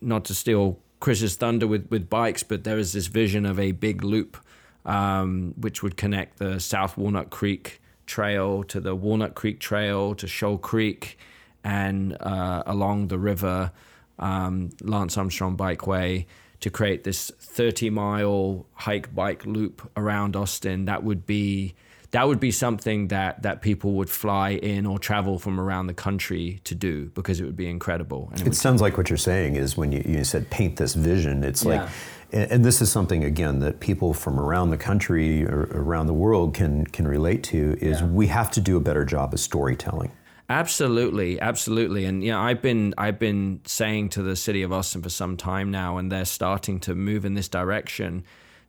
not to steal chris's thunder with, with bikes but there is this vision of a big loop um, which would connect the south walnut creek trail to the walnut creek trail to shoal creek and uh, along the river um, lance armstrong bikeway to create this 30 mile hike bike loop around austin. That would be that would be something that that people would fly in or travel from around the country to do because it would be incredible. And it, it sounds like what you're saying is when you, you said paint this vision, it's yeah. like, and this is something again that people from around the country or around the world can can relate to. Is yeah. we have to do a better job of storytelling. Absolutely, absolutely, and yeah, I've been I've been saying to the city of Austin for some time now, and they're starting to move in this direction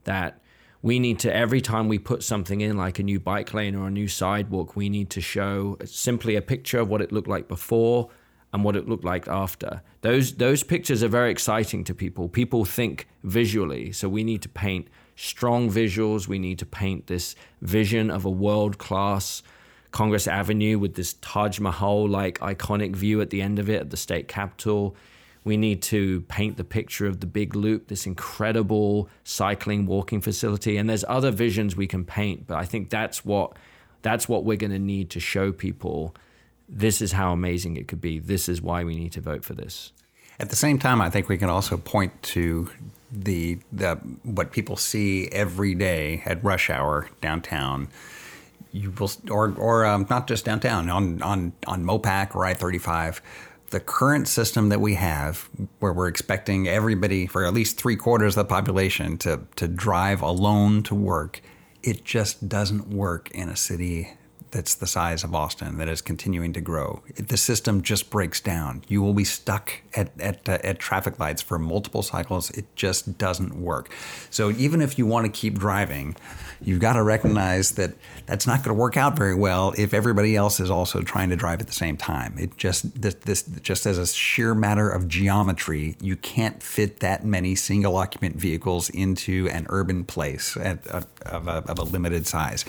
that we need to every time we put something in like a new bike lane or a new sidewalk we need to show simply a picture of what it looked like before and what it looked like after. Those those pictures are very exciting to people. People think visually so we need to paint strong visuals. We need to paint this vision of a world class Congress Avenue with this Taj Mahal like iconic view at the end of it at the state capitol we need to paint the picture of the big loop, this incredible cycling walking facility. And there's other visions we can paint, but I think that's what that's what we're going to need to show people this is how amazing it could be. This is why we need to vote for this. At the same time, I think we can also point to the the what people see every day at rush hour downtown. You will, or or um, not just downtown on on on Mopac or I thirty five the current system that we have, where we're expecting everybody, for at least three quarters of the population, to, to drive alone to work, it just doesn't work in a city that's the size of Austin that is continuing to grow. The system just breaks down. You will be stuck at, at, uh, at traffic lights for multiple cycles. It just doesn't work. So even if you want to keep driving, you've got to recognize that that's not going to work out very well if everybody else is also trying to drive at the same time. It just this, this just as a sheer matter of geometry, you can't fit that many single occupant vehicles into an urban place at, of, a, of a limited size.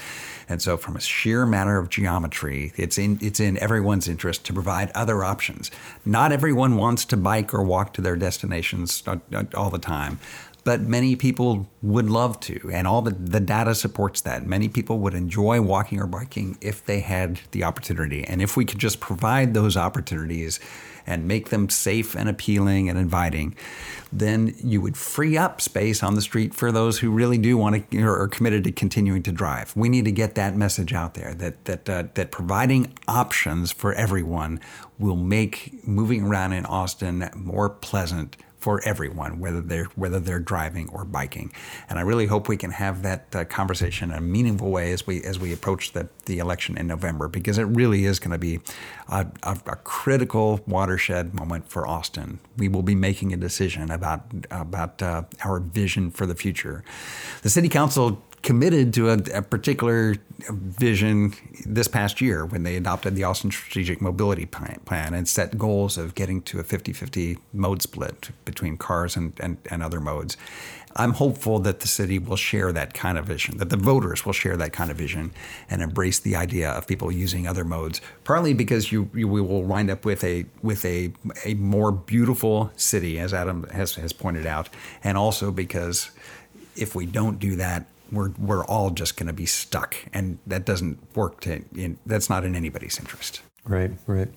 And so, from a sheer matter of geometry, it's in it's in everyone's interest to provide other options. Not everyone wants to bike or walk to their destinations uh, uh, all the time, but many people would love to, and all the, the data supports that. Many people would enjoy walking or biking if they had the opportunity. And if we could just provide those opportunities and make them safe and appealing and inviting, then you would free up space on the street for those who really do want to or are committed to continuing to drive. We need to get that message out there that that uh, that providing options for everyone will make moving around in Austin more pleasant for everyone, whether they're whether they're driving or biking. And I really hope we can have that uh, conversation in a meaningful way as we as we approach the, the election in November, because it really is going to be a, a, a, critical watershed moment for Austin. We will be making a decision about about uh, our vision for the future. The city council committed to a, a, particular vision this past year when they adopted the Austin Strategic Mobility Plan and set goals of getting to a 50 50 mode split between cars and, and, and other modes. I'm hopeful that the city will share that kind of vision, that the voters will share that kind of vision and embrace the idea of people using other modes. Partly because you, you we will wind up with a with a a more beautiful city, as Adam has, has pointed out, and also because if we don't do that, we're we're all just going to be stuck, and that doesn't work. To in, that's not in anybody's interest. Right, right.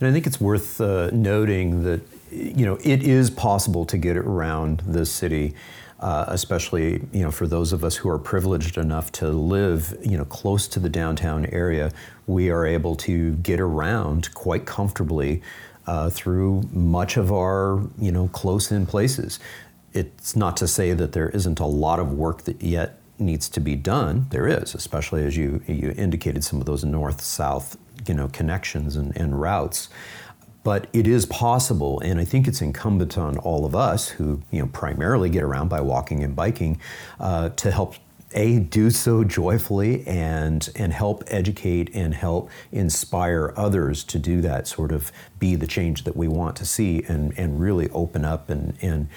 And I think it's worth uh, noting that you know it is possible to get around the city. Uh, especially you know for those of us who are privileged enough to live you know close to the downtown area, we are able to get around quite comfortably uh, through much of our you know close-in places. It's not to say that there isn't a lot of work that yet needs to be done. There is, especially as you you indicated some of those north-south you know connections and, and routes. But it is possible, and I think it's incumbent on all of us who you know primarily get around by walking and biking uh, to help a do so joyfully and and help educate and help inspire others to do that sort of be the change that we want to see and and really open up and and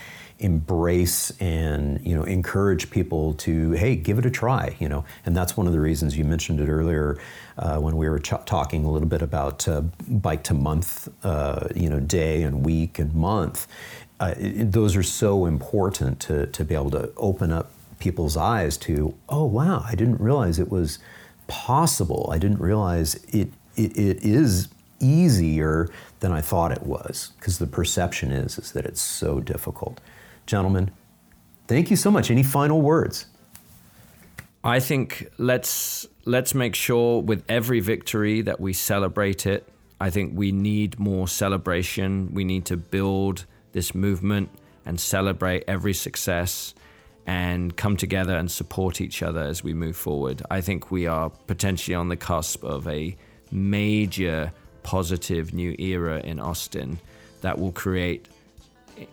embrace and you know encourage people to hey give it a try you know? And that's one of the reasons you mentioned it earlier uh, when we were ch- talking a little bit about uh, bike to month uh, you know day and week and month. Uh, it, those are so important to, to be able to open up people's eyes to oh wow I didn't realize it was possible. I didn't realize it it, it is easier than I thought it was because the perception is is that it's so difficult gentlemen, thank you so much. Any final words? I think let's let's make sure with every victory that we celebrate it. I think we need more celebration. We need to build this movement and celebrate every success and come together and support each other as we move forward. I think we are potentially on the cusp of a major positive new era in Austin that will create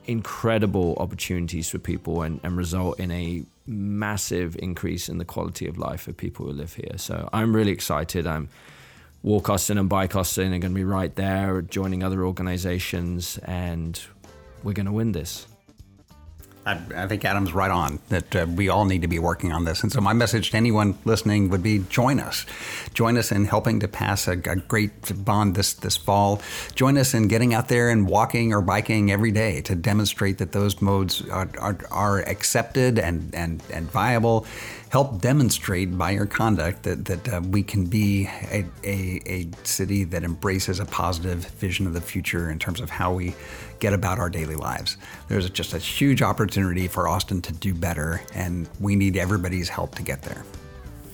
incredible opportunities for people and, and result in a massive increase in the quality of life for people who live here. So I'm really excited. I'm Walk Austin and Bike Austin are going to be right there, joining other organizations, and we're going to win this. I, I, think Adam's right on that uh, we all need to be working on this. And so, my message to anyone listening would be join us. Join us in helping to pass a, a, great bond this, this fall. Join us in getting out there and walking or biking every day to demonstrate that those modes are, are, are accepted and, and, and viable help demonstrate by your conduct that, that uh, we can be a, a, a, city that embraces a positive vision of the future in terms of how we get about our daily lives. There's just a huge opportunity for Austin to do better, and we need everybody's help to get there.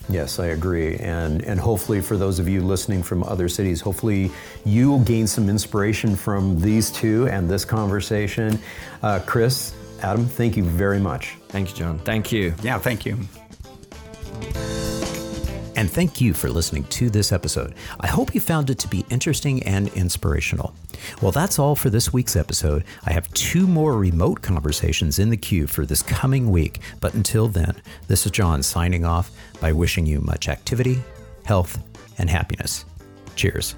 Yes, I agree. And, and hopefully, for those of you listening from other cities, hopefully you'll gain some inspiration from these two and this conversation. Uh, Chris, Adam, thank you very much. Thank you, John. Thank you. Yeah, thank you. And thank you for listening to this episode. I hope you found it to be interesting and inspirational. Well, that's all for this week's episode. I have two more remote conversations in the queue for this coming week. But until then, this is John signing off by wishing you much activity, health, and happiness. Cheers.